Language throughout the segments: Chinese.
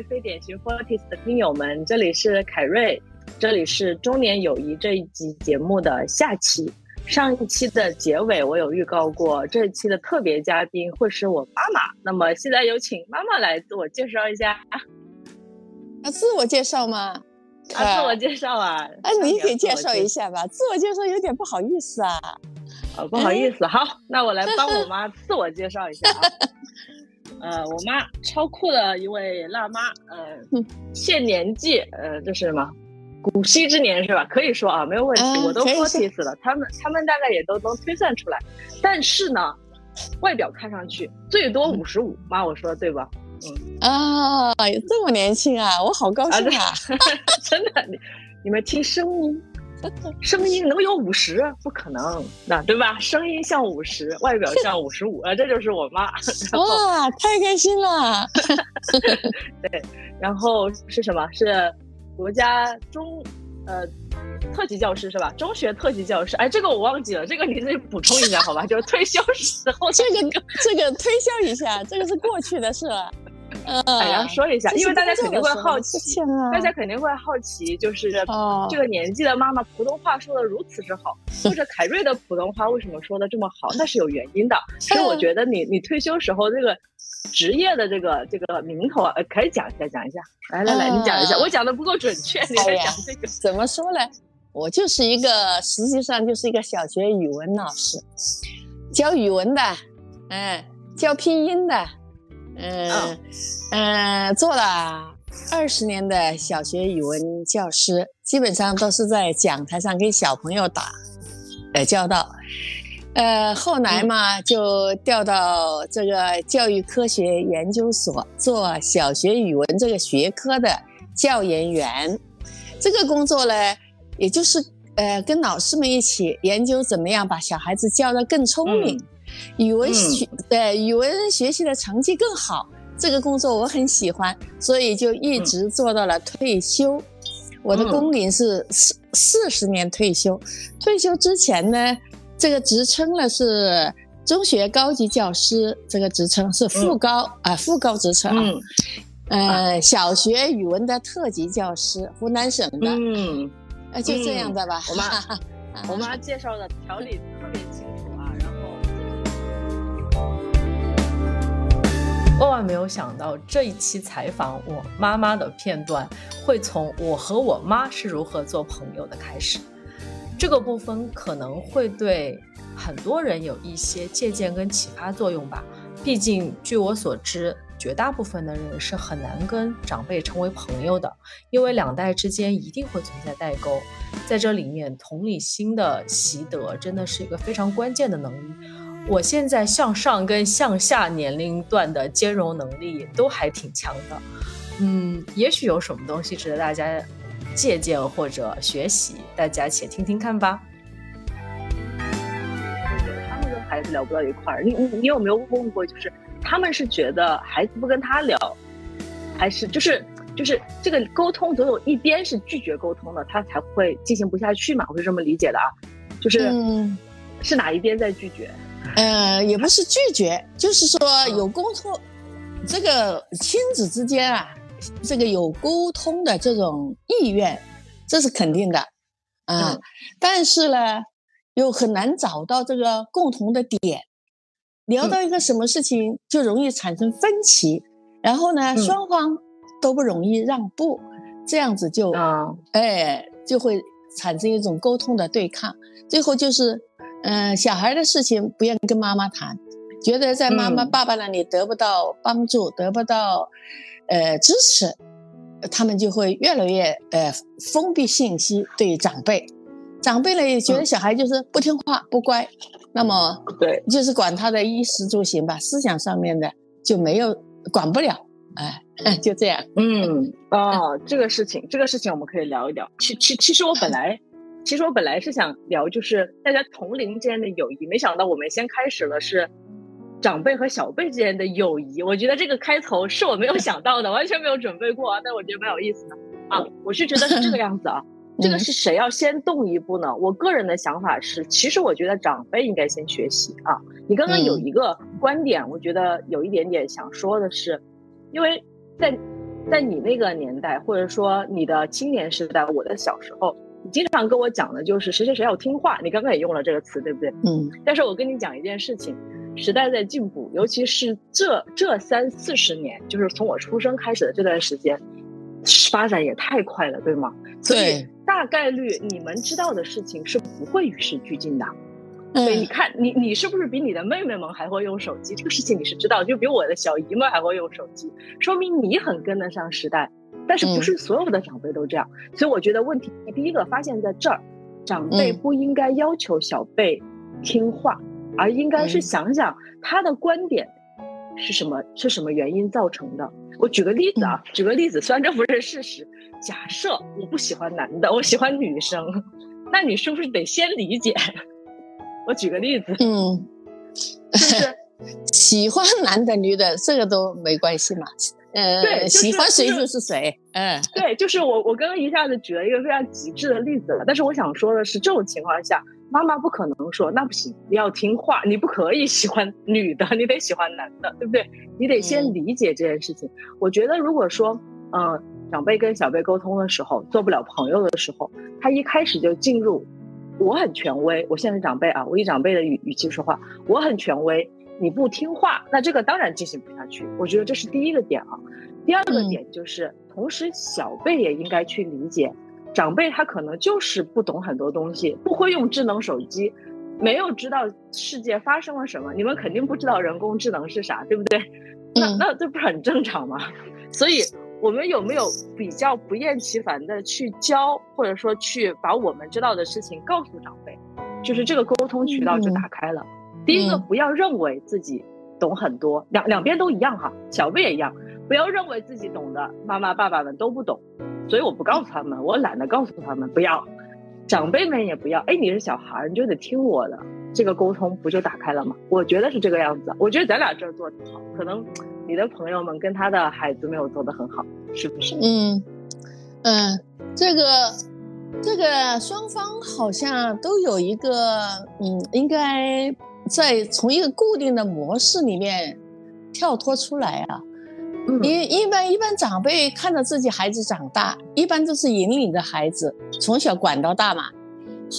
位非典型 Fortis 的听友们，这里是凯瑞，这里是中年友谊这一集节目的下期。上一期的结尾我有预告过，这一期的特别嘉宾会是我妈妈。那么现在有请妈妈来自我介绍一下。啊自我介绍吗？啊，自我介绍啊！哎，你给介绍一下吧。自我介绍有点不好意思啊。啊，不好意思。好，那我来帮我妈自我介绍一下啊。呃，我妈超酷的一位辣妈。呃，现年纪，呃，就是什么？古稀之年是吧？可以说啊，没有问题。我都 forties 了，他们他们大概也都能推算出来。但是呢，外表看上去最多五十五。妈，我说的对吧？嗯啊，这么年轻啊，我好高兴啊！真的，你你们听声音，声音能有五十？不可能，那对吧？声音像五十，外表像五十五，啊，这就是我妈。哇，太开心了！对，然后是什么？是国家中呃特级教师是吧？中学特级教师。哎，这个我忘记了，这个你自己补充一下好吧？就是退休时候这个这个推销一下，这个是过去的事了。哎，然后说一下，因为大家肯定会好奇，大家肯定会好奇，就是这个年纪的妈妈普通话说的如此之好，或者凯瑞的普通话为什么说的这么好？那是有原因的。所以我觉得你你退休时候这个职业的这个这个名头啊，可以讲一下讲一下。来来来，你讲一下，我讲的不够准确，你来讲这个。怎么说呢？我就是一个，实际上就是一个小学语文老师，教语文的，嗯，教拼音的。嗯嗯，做了二十年的小学语文教师，基本上都是在讲台上跟小朋友打呃交道。呃，后来嘛，就调到这个教育科学研究所做小学语文这个学科的教研员。这个工作呢，也就是呃跟老师们一起研究怎么样把小孩子教得更聪明。语文学对语文学习的成绩更好，这个工作我很喜欢，所以就一直做到了退休。我的工龄是四四十年退休。退休之前呢，这个职称呢是中学高级教师，这个职称是副高啊副高职称。嗯。呃，小学语文的特级教师，湖南省的。嗯。呃，就这样的吧。我妈，我妈介绍的条理特别清。没有想到，这一期采访我妈妈的片段会从我和我妈是如何做朋友的开始。这个部分可能会对很多人有一些借鉴跟启发作用吧。毕竟，据我所知，绝大部分的人是很难跟长辈成为朋友的，因为两代之间一定会存在代沟。在这里面，同理心的习得真的是一个非常关键的能力。我现在向上跟向下年龄段的兼容能力都还挺强的，嗯，也许有什么东西值得大家借鉴或者学习，大家且听听看吧。我觉得他们跟孩子聊不到一块儿，你你你有没有问过，就是他们是觉得孩子不跟他聊，还是就是就是这个沟通总有一边是拒绝沟通的，他才会进行不下去嘛？我是这么理解的啊，就是是哪一边在拒绝？呃，也不是拒绝，就是说有沟通，这个亲子之间啊，这个有沟通的这种意愿，这是肯定的，啊，但是呢，又很难找到这个共同的点，聊到一个什么事情就容易产生分歧，然后呢，双方都不容易让步，这样子就，哎，就会产生一种沟通的对抗，最后就是。嗯，小孩的事情不愿跟妈妈谈，觉得在妈妈、爸爸那里得不到帮助，得不到呃支持，他们就会越来越呃封闭信息对长辈。长辈呢也觉得小孩就是不听话、不乖，那么对，就是管他的衣食住行吧，思想上面的就没有管不了，哎，就这样。嗯，哦，这个事情，这个事情我们可以聊一聊。其其其实我本来。其实我本来是想聊，就是大家同龄之间的友谊，没想到我们先开始了是长辈和小辈之间的友谊。我觉得这个开头是我没有想到的，完全没有准备过，啊但我觉得蛮有意思的啊。我是觉得是这个样子啊，这个是谁要先动一步呢？我个人的想法是，其实我觉得长辈应该先学习啊。你刚刚有一个观点，我觉得有一点点想说的是，因为在在你那个年代，或者说你的青年时代，我的小时候，你经常跟我讲的就是谁谁谁要听话。你刚刚也用了这个词，对不对？嗯。但是我跟你讲一件事情，时代在进步，尤其是这这三四十年，就是从我出生开始的这段时间，发展也太快了，对吗？所以大概率你们知道的事情是不会与时俱进的。所以你看，你你是不是比你的妹妹们还会用手机？这个事情你是知道，就比我的小姨们还会用手机，说明你很跟得上时代。但是不是所有的长辈都这样？所以我觉得问题第一个发现在这儿，长辈不应该要求小辈听话，而应该是想想他的观点是什么，是什么原因造成的。我举个例子啊，举个例子，虽然这不是事实，假设我不喜欢男的，我喜欢女生，那你是不是得先理解？我举个例子，嗯，是不是 喜欢男的女的，这个都没关系嘛？呃，对，喜欢谁就是谁，嗯，对，就是我，我刚刚一下子举了一个非常极致的例子了。但是我想说的是，这种情况下，妈妈不可能说那不行，你要听话，你不可以喜欢女的，你得喜欢男的，对不对？你得先理解这件事情。我觉得，如果说，嗯，长辈跟小辈沟通的时候做不了朋友的时候，他一开始就进入。我很权威，我现在是长辈啊，我以长辈的语语气说话，我很权威，你不听话，那这个当然进行不下去。我觉得这是第一个点啊。第二个点就是，同时小辈也应该去理解，长辈他可能就是不懂很多东西，不会用智能手机，没有知道世界发生了什么。你们肯定不知道人工智能是啥，对不对？那那这不是很正常吗？所以。我们有没有比较不厌其烦的去教，或者说去把我们知道的事情告诉长辈，就是这个沟通渠道就打开了。第一个，不要认为自己懂很多，两两边都一样哈，小辈也一样，不要认为自己懂的，妈妈爸爸们都不懂，所以我不告诉他们，我懒得告诉他们，不要，长辈们也不要。哎，你是小孩，你就得听我的，这个沟通不就打开了吗？我觉得是这个样子。我觉得咱俩这儿做挺好，可能。你的朋友们跟他的孩子没有做的很好，是不是？嗯嗯，这个这个双方好像都有一个嗯，应该在从一个固定的模式里面跳脱出来啊。一一般一般长辈看着自己孩子长大，一般都是引领着孩子从小管到大嘛。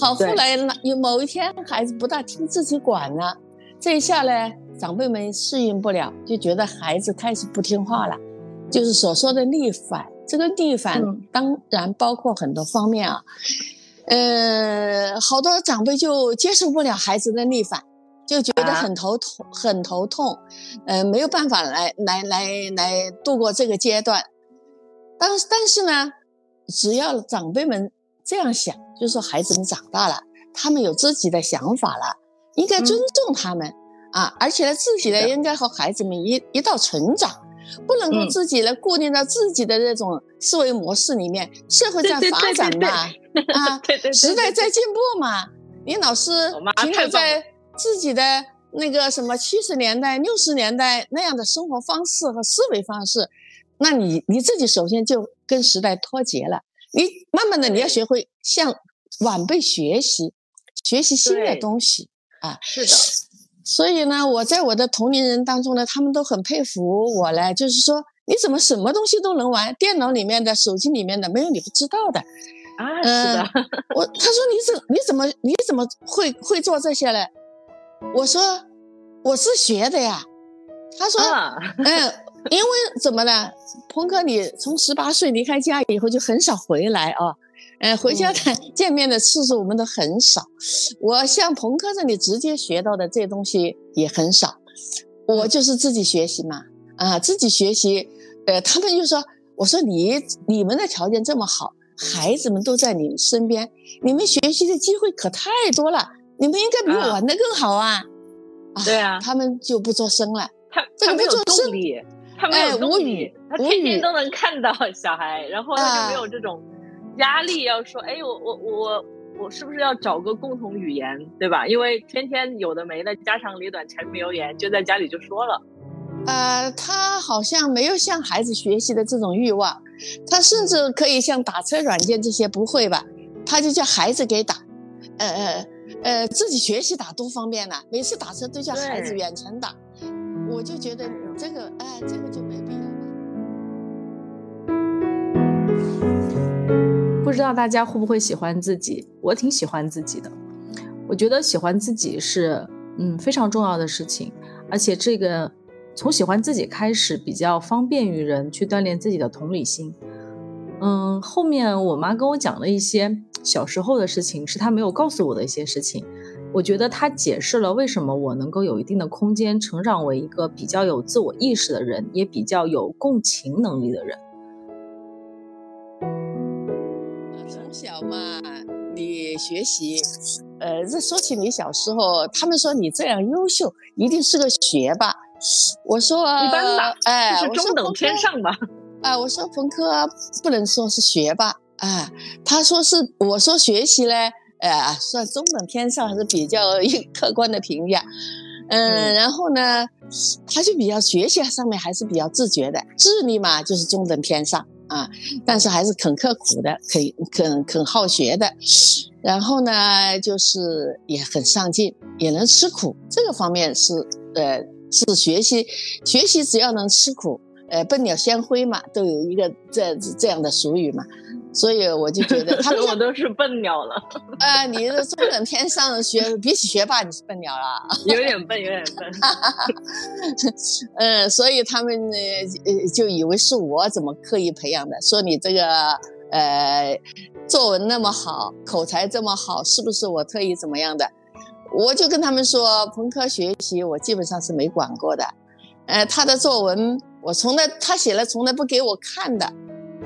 好，后来呢，有某一天孩子不大听自己管了，这一下呢。长辈们适应不了，就觉得孩子开始不听话了，就是所说的逆反。这个逆反当然包括很多方面啊，呃，好多长辈就接受不了孩子的逆反，就觉得很头痛，很头痛，呃，没有办法来来来来度过这个阶段。但是但是呢，只要长辈们这样想，就是说孩子们长大了，他们有自己的想法了，应该尊重他们。啊，而且呢，自己呢应该和孩子们一一道成长，不能够自己呢固定到自己的这种思维模式里面。社会在发展嘛，啊，时代在进步嘛，你老是停留在自己的那个什么七十年代、六十年代那样的生活方式和思维方式，那你你自己首先就跟时代脱节了。你慢慢的你要学会向晚辈学习，学习新的东西啊。是的。所以呢，我在我的同龄人当中呢，他们都很佩服我嘞。就是说，你怎么什么东西都能玩？电脑里面的、手机里面的，没有你不知道的。啊，是的。我他说你怎你怎么你怎么会会做这些嘞？我说我是学的呀。他说，嗯，因为怎么呢？鹏哥，你从十八岁离开家以后就很少回来啊。嗯，回家的见面的次数我们都很少。我像鹏哥这里直接学到的这些东西也很少。我就是自己学习嘛，啊，自己学习。呃，他们就说：“我说你你们的条件这么好，孩子们都在你们身边，你们学习的机会可太多了，你们应该比我玩的更好啊。”对啊，他们就不做声了。他他没有动力，他没有动力，他天天都能看到 小孩，然后他就没有这种。压力要说，哎，我我我我是不是要找个共同语言，对吧？因为天天有的没的家长里短柴米油盐就在家里就说了。呃，他好像没有向孩子学习的这种欲望，他甚至可以像打车软件这些不会吧？他就叫孩子给打，呃呃呃，自己学习打多方便呢？每次打车都叫孩子远程打，我就觉得这个，哎，这个就没必要了。不知道大家会不会喜欢自己？我挺喜欢自己的，我觉得喜欢自己是嗯非常重要的事情，而且这个从喜欢自己开始比较方便于人去锻炼自己的同理心。嗯，后面我妈跟我讲了一些小时候的事情，是她没有告诉我的一些事情。我觉得她解释了为什么我能够有一定的空间成长为一个比较有自我意识的人，也比较有共情能力的人。从小嘛，你学习，呃，这说起你小时候，他们说你这样优秀，一定是个学霸。我说一般吧，哎，是中等偏上吧。啊，我说冯科不能说是学霸，啊，他说是，我说学习呢，呃，算中等偏上，还是比较客观的评价。嗯，然后呢，他就比较学习上面还是比较自觉的，智力嘛就是中等偏上。啊，但是还是肯刻苦的，肯肯肯好学的，然后呢，就是也很上进，也能吃苦。这个方面是呃是学习学习，只要能吃苦，呃，笨鸟先飞嘛，都有一个这这样的俗语嘛。所以我就觉得他们 我都是笨鸟了。啊，你是中等偏上学，比起学霸你是笨鸟了，有点笨，有点笨。嗯，所以他们呢，呃，就以为是我怎么刻意培养的，说你这个呃作文那么好，口才这么好，是不是我特意怎么样的？我就跟他们说，朋科学习我基本上是没管过的。呃，他的作文我从来他写了从来不给我看的。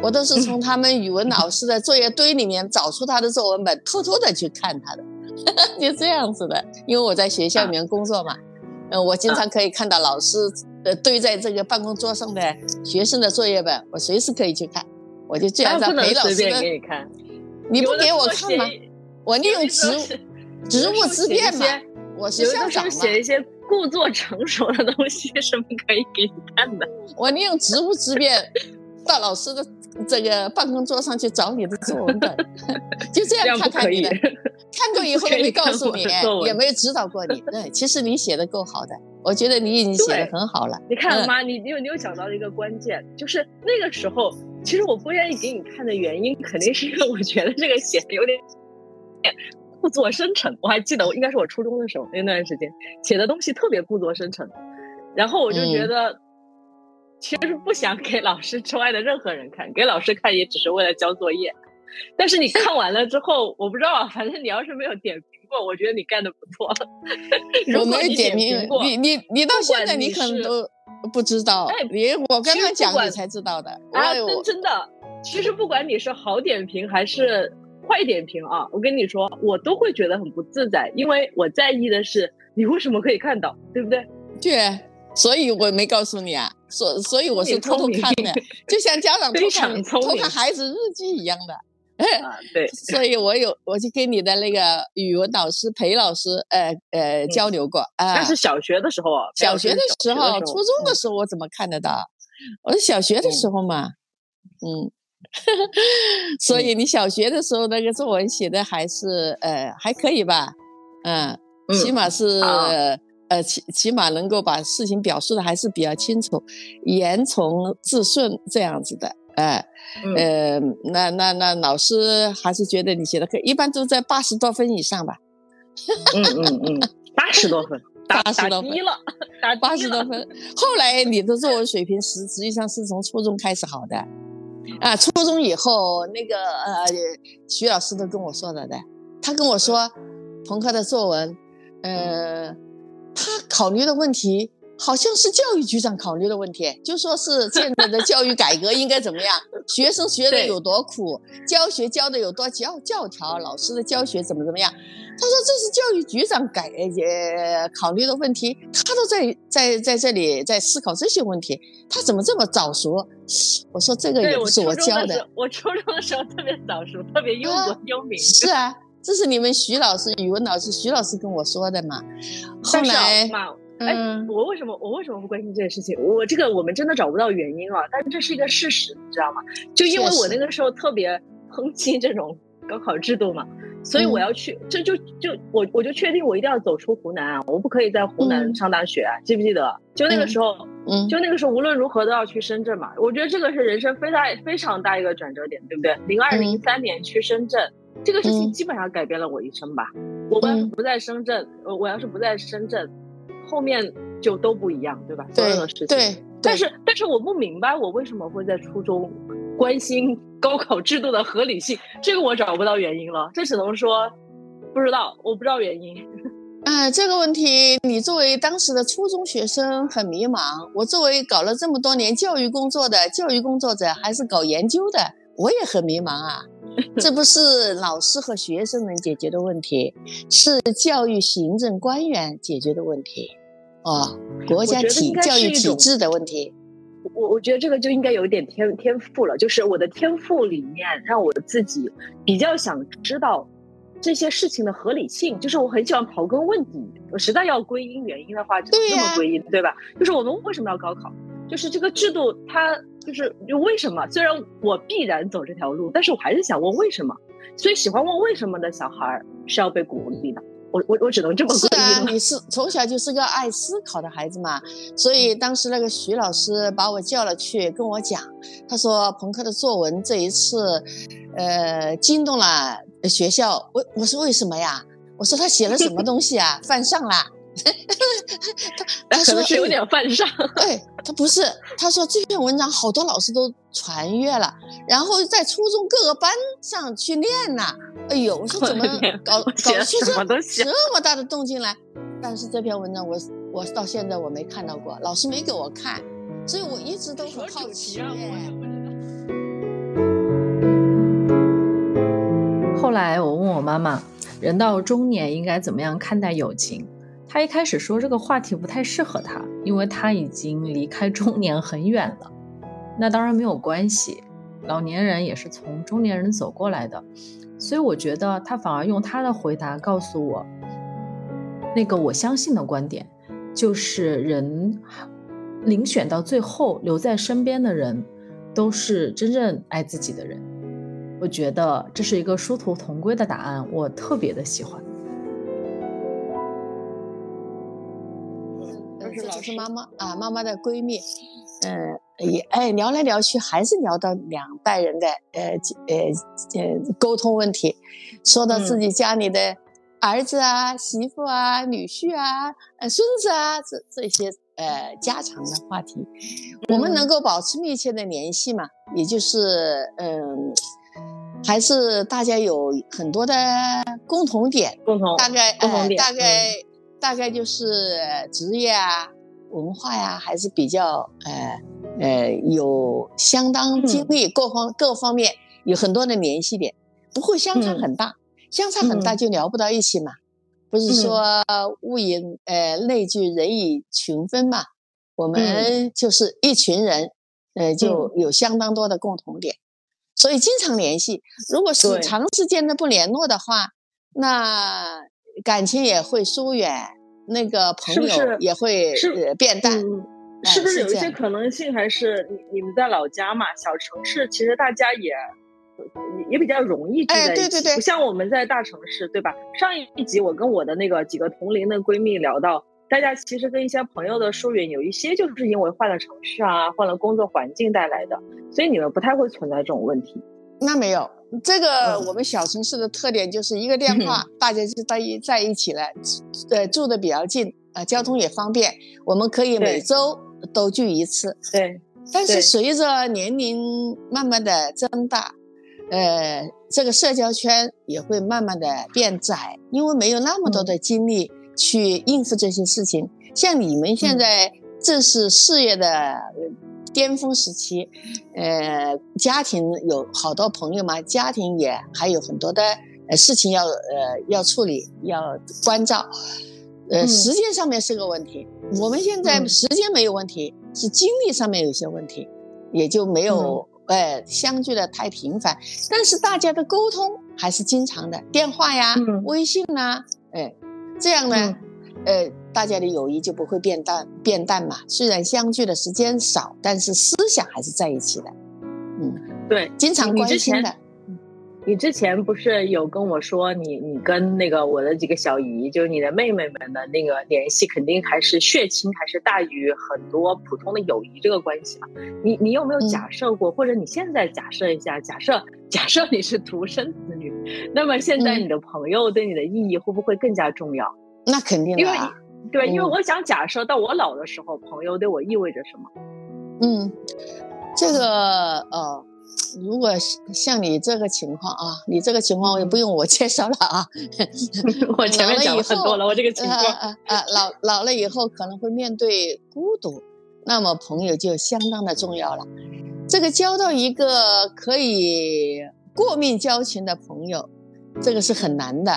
我都是从他们语文老师的作业堆里面找出他的作文本，偷偷的去看他的，就这样子的。因为我在学校里面工作嘛，嗯，我经常可以看到老师呃堆在这个办公桌上的学生的作业本，我随时可以去看。我就这样在陪老师的。给你看，你不给我看吗？我利用植植物之便嘛。我是校长嘛。写一些故作成熟的东西，是不可以给你看的。我利用职务之便。到老师的这个办公桌上去找你的作文本，就这样看看你的，看过以后没告诉你，也没有指导过你。对，其实你写的够好的，我觉得你已经写的很好了。你看妈，你你有你有讲到一个关键，就是那个时候，其实我不愿意给你看的原因，肯定是因为我觉得这个写的有点故作深沉。我还记得，我应该是我初中的时候那段时间写的东西特别故作深沉，然后我就觉得。其实不想给老师之外的任何人看，给老师看也只是为了交作业。但是你看完了之后，我不知道，反正你要是没有点评过，我觉得你干的不错。我没点评过，你你你到现在你可能都不知道，你我跟他讲你才知道的。啊，真真的，其实不管你是好点评还是坏点评啊，我跟你说，我都会觉得很不自在，因为我在意的是你为什么可以看到，对不对？对。所以我没告诉你啊，所所以我是偷偷看的，就像家长偷看偷看孩子日记一样的。对，所以我有我就跟你的那个语文老师裴老师，呃呃交流过啊。那是小学的时候啊，小学的时候，初中的时候我怎么看得到？我是小学的时候嘛，嗯，所以你小学的时候那个作文写的还是呃还可以吧？嗯，起码是。呃，起起码能够把事情表述的还是比较清楚，言从字顺这样子的，哎，呃，那那那老师还是觉得你写的可以，一般都在八十多分以上吧。嗯嗯嗯，八十多分，八十多分了，打八十多分。后来你的作文水平实实际上是从初中开始好的，啊，初中以后那个呃，徐老师都跟我说了的，他跟我说，朋克的作文，呃。他考虑的问题好像是教育局长考虑的问题，就说是现在的教育改革应该怎么样，学生学的有多苦，教学教的有多教教条，老师的教学怎么怎么样。他说这是教育局长改也考虑的问题，他都在在在这里在思考这些问题，他怎么这么早熟？我说这个也不是我教的，我初中的时候特别早熟，特别忧国忧民。是啊。这是你们徐老师、语文老师徐老师跟我说的嘛？后来嘛，哎，我为什么我为什么不关心这件事情？我这个我们真的找不到原因啊，但是这是一个事实，你知道吗？就因为我那个时候特别抨击这种高考制度嘛，所以我要去，这就就我我就确定我一定要走出湖南啊，我不可以在湖南上大学啊，记不记得？就那个时候嗯，就那个时候无论如何都要去深圳嘛。我觉得这个是人生非常非常大一个转折点，对不对？零二零三年去深圳，这个事情基本上改变了我一生吧。我要是不在深圳，我我要是不在深圳，后面就都不一样，对吧？所有的事情。对。但是，但是我不明白，我为什么会在初中关心高考制度的合理性？这个我找不到原因了，这只能说不知道，我不知道原因。嗯，这个问题，你作为当时的初中学生很迷茫，我作为搞了这么多年教育工作的教育工作者，还是搞研究的，我也很迷茫啊。这不是老师和学生能解决的问题，是教育行政官员解决的问题。哦，国家体教育体制的问题，我我觉得这个就应该有一点天天赋了，就是我的天赋里面让我自己比较想知道这些事情的合理性，就是我很喜欢刨根问底，我实在要归因原因的话，就这么归因，对吧？就是我们为什么要高考？就是这个制度它就是为什么？虽然我必然走这条路，但是我还是想问为什么。所以喜欢问为什么的小孩是要被鼓励的。我我我只能这么是啊，你是从小就是个爱思考的孩子嘛，所以当时那个徐老师把我叫了去跟我讲，他说朋克的作文这一次，呃，惊动了学校。我我说为什么呀？我说他写了什么东西啊？犯上了。他他说是有点犯上，对他不是，他说这篇文章好多老师都传阅了，然后在初中各个班上去练呐。哎呦，我说怎么搞搞出这这么大的动静来？但是这篇文章我我到现在我没看到过，老师没给我看，所以我一直都很好奇。后来我问我妈妈，人到中年应该怎么样看待友情？他一开始说这个话题不太适合他，因为他已经离开中年很远了。那当然没有关系，老年人也是从中年人走过来的，所以我觉得他反而用他的回答告诉我，那个我相信的观点，就是人遴选到最后留在身边的人，都是真正爱自己的人。我觉得这是一个殊途同归的答案，我特别的喜欢。是妈妈啊，妈妈的闺蜜，嗯，也哎聊来聊去还是聊到两代人的呃呃呃沟通问题，说到自己家里的儿子啊、媳妇啊、女婿啊、呃孙子啊这这些呃家常的话题，我们能够保持密切的联系嘛？也就是嗯，还是大家有很多的共同点，共同大概呃大概。大概就是职业啊、文化呀，还是比较呃呃有相当经历，各方各方面有很多的联系点，不会相差很大。相差很大就聊不到一起嘛，不是说物以呃类聚，人以群分嘛。我们就是一群人，呃就有相当多的共同点，所以经常联系。如果是长时间的不联络的话，那。感情也会疏远，那个朋友也会变淡，是不是有一些可能性？还是你你们在老家嘛，小城市其实大家也也比较容易聚在一起，不像我们在大城市，对吧？上一集我跟我的那个几个同龄的闺蜜聊到，大家其实跟一些朋友的疏远，有一些就是因为换了城市啊，换了工作环境带来的，所以你们不太会存在这种问题。那没有。这个我们小城市的特点就是一个电话，大家就在一在一起了，呃，住的比较近，呃，交通也方便，我们可以每周都聚一次。对。但是随着年龄慢慢的增大，呃，这个社交圈也会慢慢的变窄，因为没有那么多的精力去应付这些事情。像你们现在正是事业的。巅峰时期，呃，家庭有好多朋友嘛，家庭也还有很多的呃事情要呃要处理要关照，呃，时间上面是个问题。我们现在时间没有问题，是精力上面有些问题，也就没有呃相聚的太频繁。但是大家的沟通还是经常的，电话呀、微信呐，哎，这样呢。呃，大家的友谊就不会变淡变淡嘛。虽然相聚的时间少，但是思想还是在一起的。嗯，对，经常关心的。你之前不是有跟我说，你你跟那个我的几个小姨，就是你的妹妹们的那个联系，肯定还是血亲，还是大于很多普通的友谊这个关系嘛？你你有没有假设过，或者你现在假设一下，假设假设你是独生子女，那么现在你的朋友对你的意义会不会更加重要？那肯定的，因为对，因为我想假设到我老的时候，朋友对我意味着什么？嗯，这个呃。如果像你这个情况啊，你这个情况也不用我介绍了啊。我前面讲很多了，我这个情况啊啊，老老了以后可能会面对孤独，那么朋友就相当的重要了。这个交到一个可以过命交情的朋友，这个是很难的。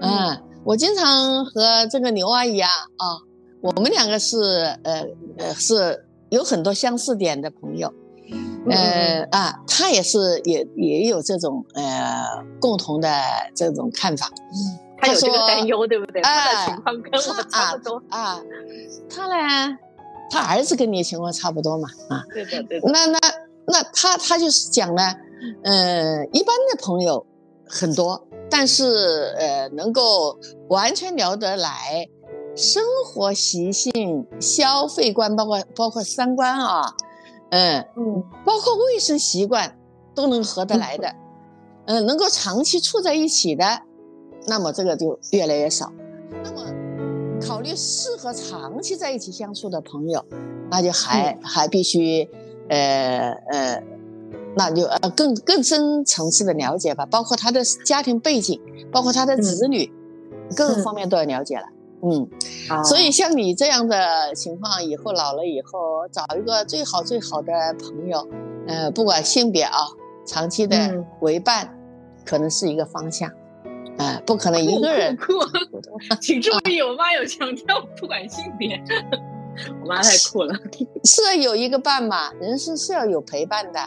嗯，我经常和这个牛阿姨啊啊，我们两个是呃呃是有很多相似点的朋友。呃啊，她也是也也有这种呃共同的这种看法。她有这个担忧，对不对？他的情况跟我差不多啊。他呢，他儿子跟你情况差不多嘛啊。对的对的。那那那他他就是讲呢，呃，一般的朋友很多，但是呃，能够完全聊得来，生活习性、消费观，包括包括三观啊。嗯嗯，包括卫生习惯都能合得来的，嗯，能够长期处在一起的，那么这个就越来越少。那么考虑适合长期在一起相处的朋友，那就还还必须，呃呃，那就呃更更深层次的了解吧，包括他的家庭背景，包括他的子女，各个方面都要了解了。嗯，所以像你这样的情况，以后老了以后找一个最好最好的朋友，呃，不管性别啊，长期的为伴，可能是一个方向，啊，不可能一个人。酷，请注意，我妈有强调，不管性别，我妈太酷了。是有一个伴嘛，人生是要有陪伴的。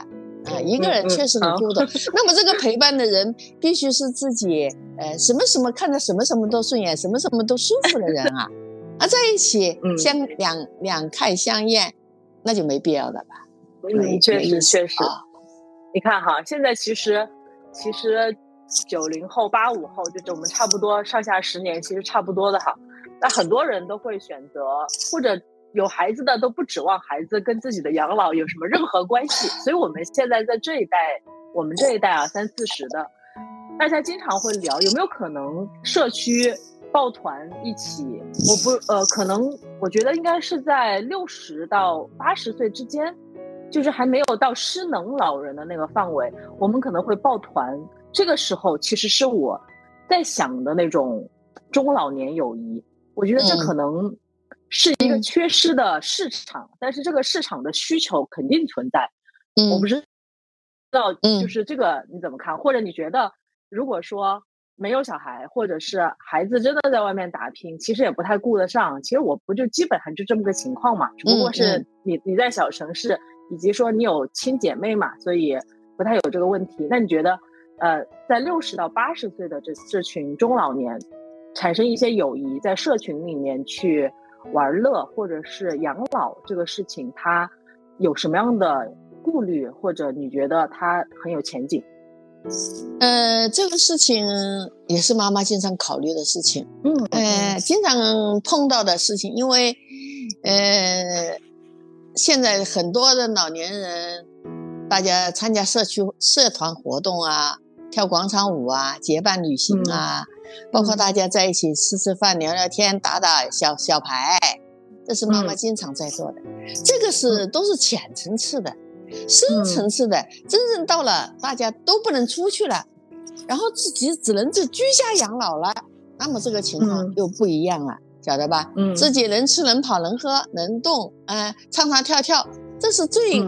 啊，一个人确实很孤独。那么这个陪伴的人必须是自己，呃，什么什么看着什么什么都顺眼，什么什么都舒服的人啊。啊，在一起相两两看相厌，那就没必要了吧？嗯，确实确实。你看哈，现在其实其实九零后、八五后，就是我们差不多上下十年，其实差不多的哈。那很多人都会选择或者。有孩子的都不指望孩子跟自己的养老有什么任何关系，所以我们现在在这一代，我们这一代啊，三四十的，大家经常会聊有没有可能社区抱团一起？我不呃，可能我觉得应该是在六十到八十岁之间，就是还没有到失能老人的那个范围，我们可能会抱团。这个时候其实是我在想的那种中老年友谊，我觉得这可能。是一个缺失的市场，但是这个市场的需求肯定存在。我不知道，就是这个你怎么看？或者你觉得，如果说没有小孩，或者是孩子真的在外面打拼，其实也不太顾得上。其实我不就基本上就这么个情况嘛，只不过是你你在小城市，以及说你有亲姐妹嘛，所以不太有这个问题。那你觉得，呃，在六十到八十岁的这这群中老年，产生一些友谊，在社群里面去。玩乐或者是养老这个事情，他有什么样的顾虑，或者你觉得他很有前景？呃，这个事情也是妈妈经常考虑的事情。嗯，呃，经常碰到的事情，因为呃，现在很多的老年人，大家参加社区社团活动啊，跳广场舞啊，结伴旅行啊。包括大家在一起吃吃饭、聊聊天、打打小小牌，这是妈妈经常在做的。这个是都是浅层次的，深层次的，真正到了大家都不能出去了，然后自己只能是居家养老了，那么这个情况又不一样了，晓得吧？嗯，自己能吃能跑能喝能动，哎，唱唱跳跳，这是最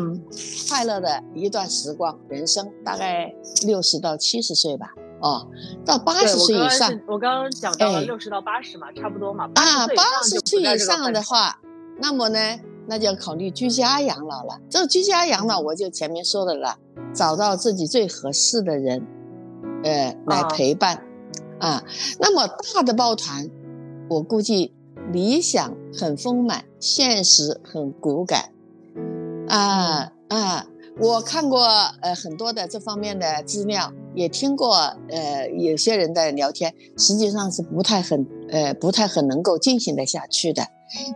快乐的一段时光。人生大概六十到七十岁吧。哦，到八十岁以上，我刚刚讲到了六十到八十嘛，差不多嘛。啊，八十岁以上的话，那么呢，那就要考虑居家养老了。这个居家养老，我就前面说的了，找到自己最合适的人，呃，来陪伴。啊，那么大的抱团，我估计理想很丰满，现实很骨感。啊啊，我看过呃很多的这方面的资料。也听过，呃，有些人的聊天，实际上是不太很，呃，不太很能够进行的下去的。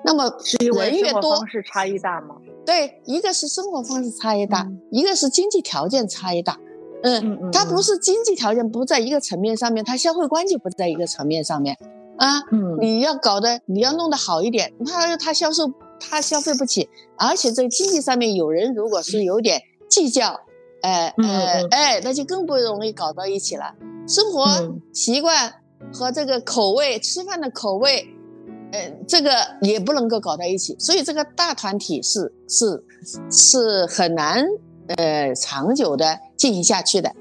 那么人越多，方式差异大吗？对，一个是生活方式差异大，一个是经济条件差异大。嗯，他不是经济条件不在一个层面上面，他消费观就不在一个层面上面。啊，嗯，你要搞得，你要弄得好一点，他他销售他消费不起，而且在经济上面有人如果是有点计较，哎哎哎，那就更不容易搞到一起了。生活习惯和这个口味，吃饭的口味，呃，这个也不能够搞到一起，所以这个大团体是是是很难呃长久的进行下去的。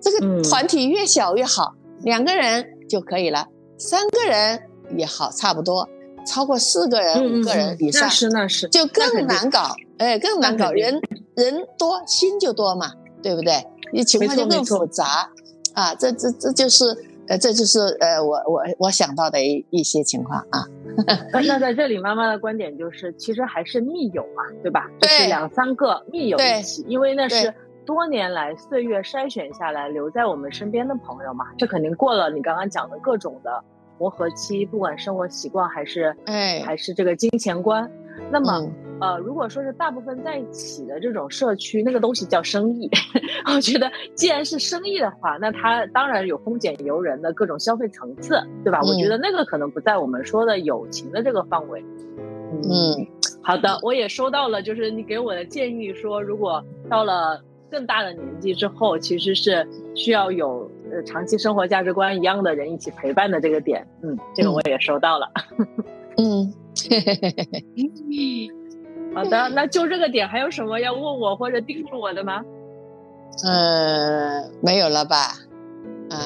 这个团体越小越好，两个人就可以了。三个人也好，差不多。超过四个人、五个人以上，那是那是，就更难搞。哎，更难搞。人人多，心就多嘛，对不对？你情况就更复杂啊。这这这就是呃，这就是呃，我我我想到的一一些情况啊。那在这里，妈妈的观点就是，其实还是密友嘛，对吧？就是两三个密友一起，因为那是多年来岁月筛选下来留在我们身边的朋友嘛。这肯定过了你刚刚讲的各种的。磨合期，不管生活习惯还是哎，还是这个金钱观，那么呃，如果说是大部分在一起的这种社区，那个东西叫生意。我觉得，既然是生意的话，那它当然有风险由人的各种消费层次，对吧？我觉得那个可能不在我们说的友情的这个范围。嗯，好的，我也收到了，就是你给我的建议，说如果到了更大的年纪之后，其实是需要有。呃，长期生活价值观一样的人一起陪伴的这个点，嗯，这个我也收到了。嗯，好的，那就这个点，还有什么要问我或者叮嘱我的吗？呃，没有了吧？啊，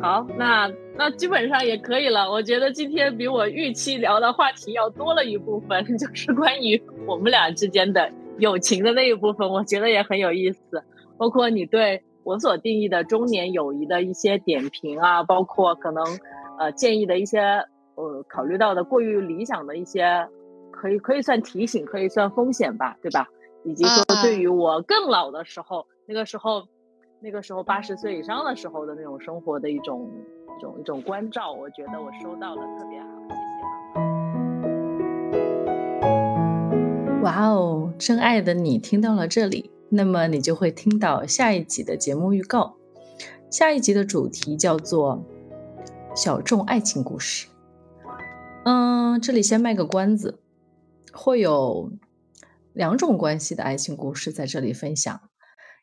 好，那那基本上也可以了。我觉得今天比我预期聊的话题要多了一部分，就是关于我们俩之间的友情的那一部分，我觉得也很有意思，包括你对。我所定义的中年友谊的一些点评啊，包括可能呃建议的一些呃考虑到的过于理想的一些，可以可以算提醒，可以算风险吧，对吧？以及说对于我更老的时候，那个时候那个时候八十岁以上的时候的那种生活的一种一种一种关照，我觉得我收到了特别好，谢谢。哇哦，真爱的你听到了这里。那么你就会听到下一集的节目预告，下一集的主题叫做小众爱情故事。嗯，这里先卖个关子，会有两种关系的爱情故事在这里分享。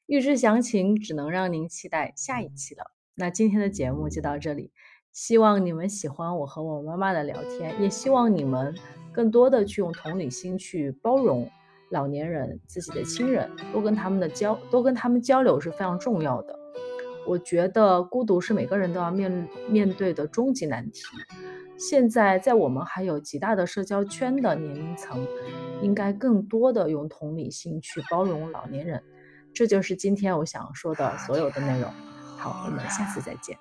预知详情，只能让您期待下一期了。那今天的节目就到这里，希望你们喜欢我和我妈妈的聊天，也希望你们更多的去用同理心去包容。老年人自己的亲人，多跟他们的交，多跟他们交流是非常重要的。我觉得孤独是每个人都要面面对的终极难题。现在在我们还有极大的社交圈的年龄层，应该更多的用同理心去包容老年人。这就是今天我想说的所有的内容。好，我们下次再见。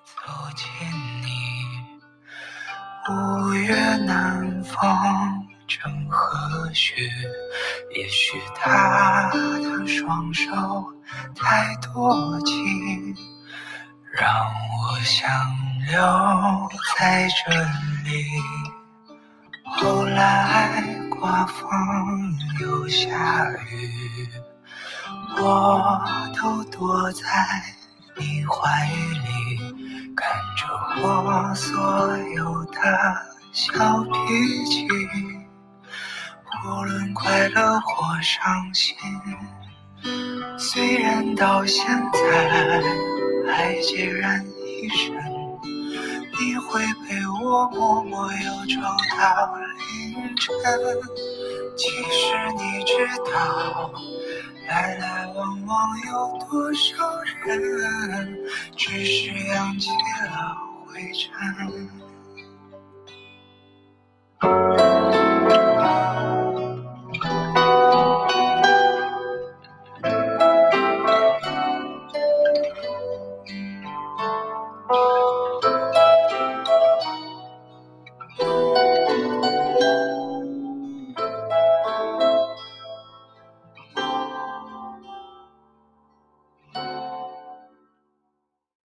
五月南方。正和煦，也许他的双手太多情，让我想留在这里。后来刮风又下雨，我都躲在你怀里，看着我所有的小脾气。无论快乐或伤心，虽然到现在爱孑然一身你会陪我默默忧愁到凌晨其实你知道来来往往有多少人只是扬起了灰尘。